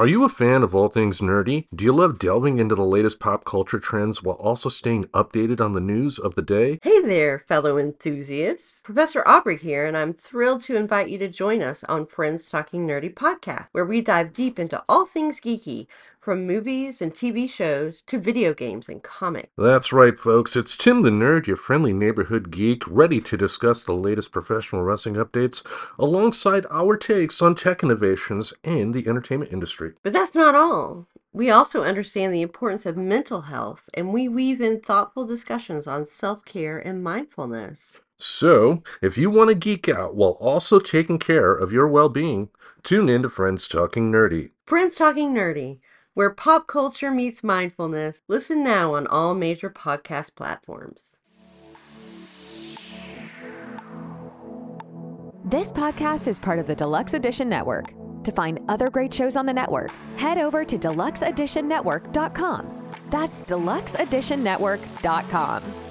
Are you a fan of all things nerdy? Do you love delving into the latest pop culture trends while also staying updated on the news of the day? Hey there, fellow enthusiasts. Professor Aubrey here, and I'm thrilled to invite you to join us on Friends Talking Nerdy podcast, where we dive deep into all things geeky, from movies and TV shows to video games and comics. That's right, folks. It's Tim the Nerd, your friendly neighborhood geek, ready to discuss the latest professional wrestling updates alongside our takes on tech innovations and the entertainment industry. But that's not all. We also understand the importance of mental health, and we weave in thoughtful discussions on self care and mindfulness. So, if you want to geek out while also taking care of your well being, tune in to Friends Talking Nerdy. Friends Talking Nerdy where pop culture meets mindfulness. Listen now on all major podcast platforms. This podcast is part of the Deluxe Edition Network. To find other great shows on the network, head over to deluxeeditionnetwork.com. That's deluxeeditionnetwork.com.